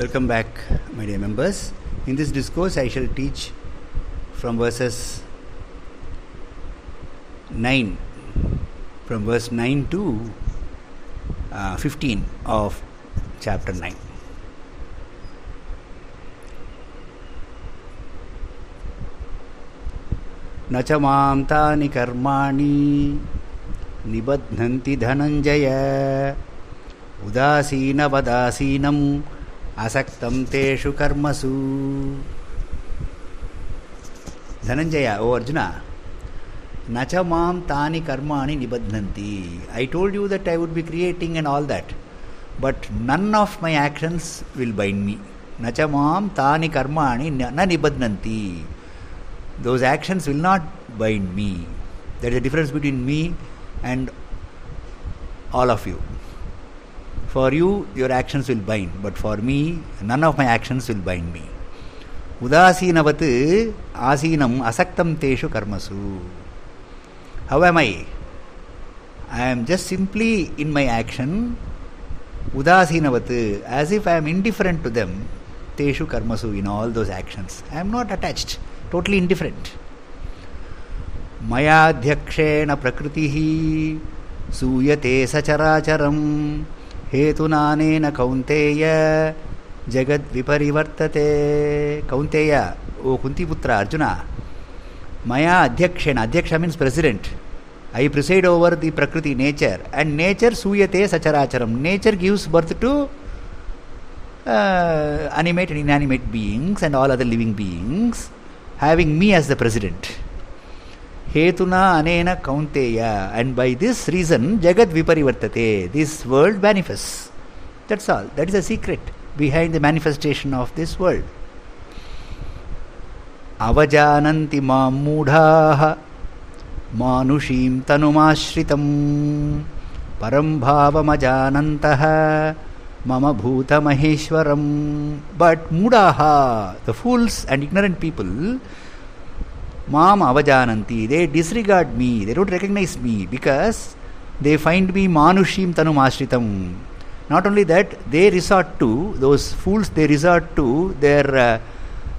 Welcome back, my dear members. In this discourse, I shall teach from verses 9, from verse 9 to uh, 15 of chapter 9. न च माँ तानि कर्माणि निबध्नन्ति धनञ्जय उदासीनवदासीनम् असक्तं तेषु कर्मसु धनंजय ओ अर्जुन, न च माँ तानि कर्माणि निबध्नन्ति I told you that I would be creating and all that but none of my actions will bind me न च माँ तानि कर्माणि न those actions will not bind me. There is a difference between me and all of you. For you, your actions will bind, but for me, none of my actions will bind me. Udasinavatu asinam asaktam teshu karmasu. How am I? I am just simply in my action, udasinavatu, as if I am indifferent to them, teshu karmasu, in all those actions. I am not attached. Totally indifferent मयाध्यक्षेण प्रकृतिः सूयते सचराचरं హేతునానేన కౌంతేయ. జగద్విపరివర్తతే కౌంతేయ ఓ కుంతిపుత్ర అర్జున మయా అధ్యక్షేణ అధ్యక్ష means president. I preside over the ప్రకృతి nature. And nature సూయతే సచరాచరం. Nature gives birth to animate and inanimate beings and all other living beings having me as the president हेतुना अनेन Kaunteya and by this reason जगत विपरिवर्तते। This world manifest that's all that is a secret behind the manifestation of this world अवजानन्ति माँ मूढाः। मानुषीं तनुमाश्रितं परं भावमजानन्तः। मम भूतमहेश्वरं but मूढाः the fools and ignorant people people माम अवजानन्ति they disregard me they don't recognise me because they find me मानुषीम तनुमाश्रितम not only that they resort to those fools they resort to their uh,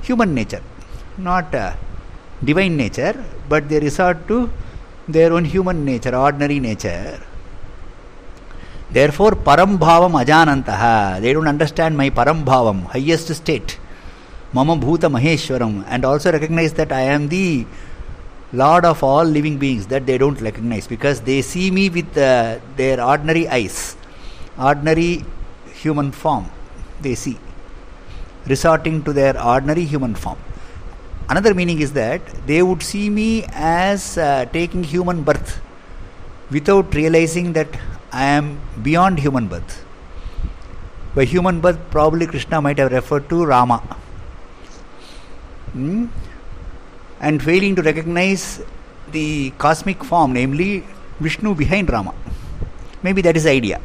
human nature not uh, divine nature but they resort to their own human nature ordinary nature Therefore, Parambhavam Ajanantaha, they don't understand my Parambhavam, highest state, Mama Bhuta Maheshwaram, and also recognize that I am the Lord of all living beings, that they don't recognize because they see me with uh, their ordinary eyes, ordinary human form, they see, resorting to their ordinary human form. Another meaning is that they would see me as uh, taking human birth without realizing that I am beyond human birth. By human birth, probably Krishna might have referred to Rama. Hmm? And failing to recognize the cosmic form, namely Vishnu behind Rama. Maybe that is the idea.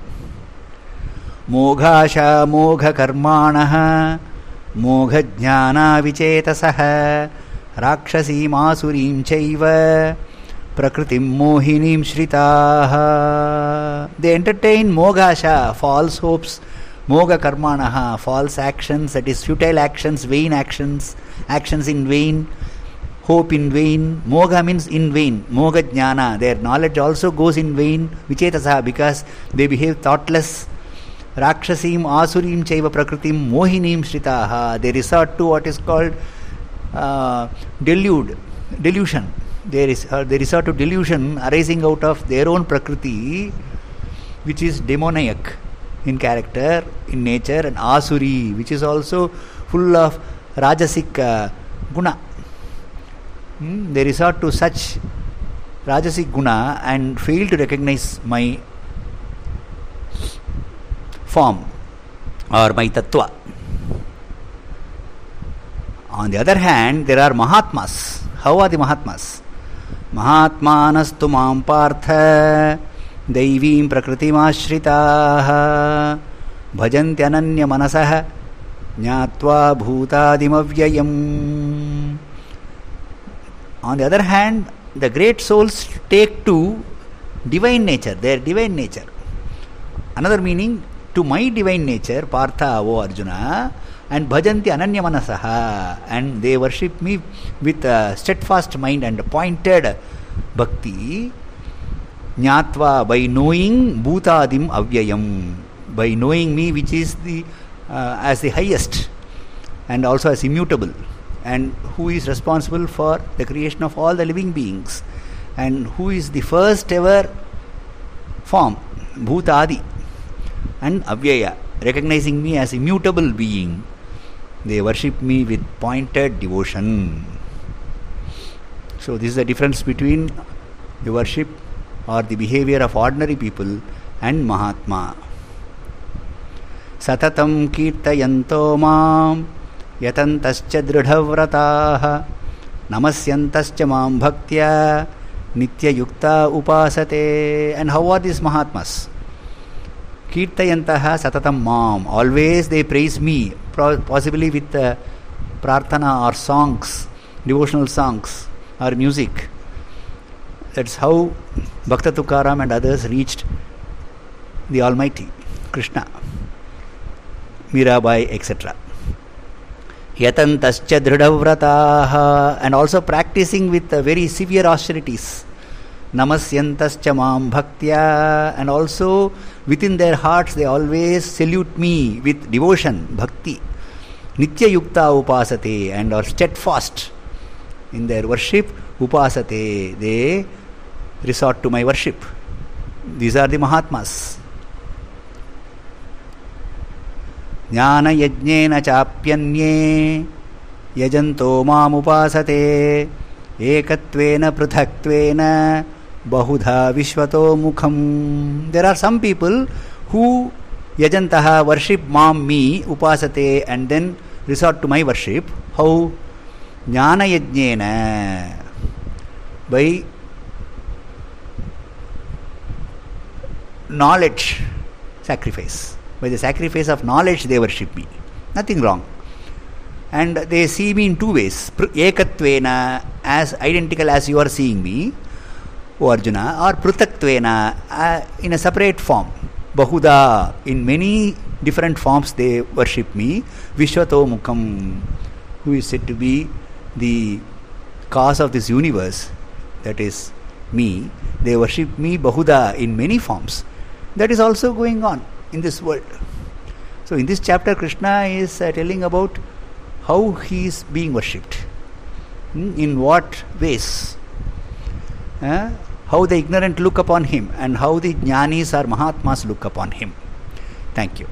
मोघाशा मोघकर्माणः मोघज्ञानाविचेतसः राक्षसीमासुरीं चैव प्रकृतिं मोहिनीं श्रिताः they entertain mogasha false hopes moga karmanaha false actions that is futile actions vain actions actions in vain hope in vain. Moga means in vain. Moga jnana their knowledge also goes in vain. Vichetasaha because they behave thoughtless. Rakshasim asurim chaiva prakritim mohinim shritaha. They resort to what is called uh, delude delusion. Uh, they resort to delusion arising out of their own prakriti which is demoniac in character, in nature, and asuri, which is also full of rajasic guna. Hmm? They resort to such rajasic guna and fail to recognize my form or my tattva. On the other hand, there are Mahatmas. How are the Mahatmas? Mahatmanastu mam partha दैवी प्रकृतिमाश्रिता। भजन्त्यनन्यमनस ज्ञावा भूतादिमव्यय on the other hand the great souls take to divine nature their divine nature another meaning to my divine nature Partha O Arjun and भजंती अनन्य मनस and they worship me with steadfast mind and pointed bhakti Nyatva, by knowing Bhutadim Avyayam, by knowing me, which is the uh, as the highest and also as immutable, and who is responsible for the creation of all the living beings, and who is the first ever form, Bhutadi, and Avyaya, recognizing me as immutable being. They worship me with pointed devotion. So, this is the difference between the worship or the behavior of ordinary people and Mahatma. सततं कीर्तयन्तो माँ यतन्तश्च दृढव्रताः नमस्यन्तश्च माँ भक्त्या नित्ययुक्ता उपासते and how are these mahatmas kirtayantah satatam mam always they praise me possibly with uh, prarthana or songs devotional songs or music that's how bhakta tukaram and others reached the almighty krishna mirabai etc yatantascha dridhavrataha and also practicing with very severe austerities. Namasyantascha mam bhaktya and also within their hearts they always salute me with devotion bhakti. Nitya yukta upasate and are steadfast in their worship upasate they resort to my worship. These are the mahatmas. ज्ञानयज्ञेन चाप्यन्ये यजन्तो मामुपासते एकत्वेन पृथक्त्वेन बहुधा विश्वतो मुखम there are some people who यजंतः worship माम me उपासते and then resort to my worship how ज्ञान यज्ञेन by knowledge sacrifice by the sacrifice of knowledge they worship me nothing wrong and they see me in two ways ekatvena as identical as you are seeing me O Arjuna, or Prutatvena uh, in a separate form. Bahuda, in many different forms they worship me. Vishwato Mukham, who is said to be the cause of this universe, that is me. They worship me Bahuda in many forms. That is also going on in this world. So, in this chapter, Krishna is uh, telling about how he is being worshipped, hmm, in what ways. Uh, how the ignorant look upon him and how the jnanis or mahatmas look upon him. Thank you.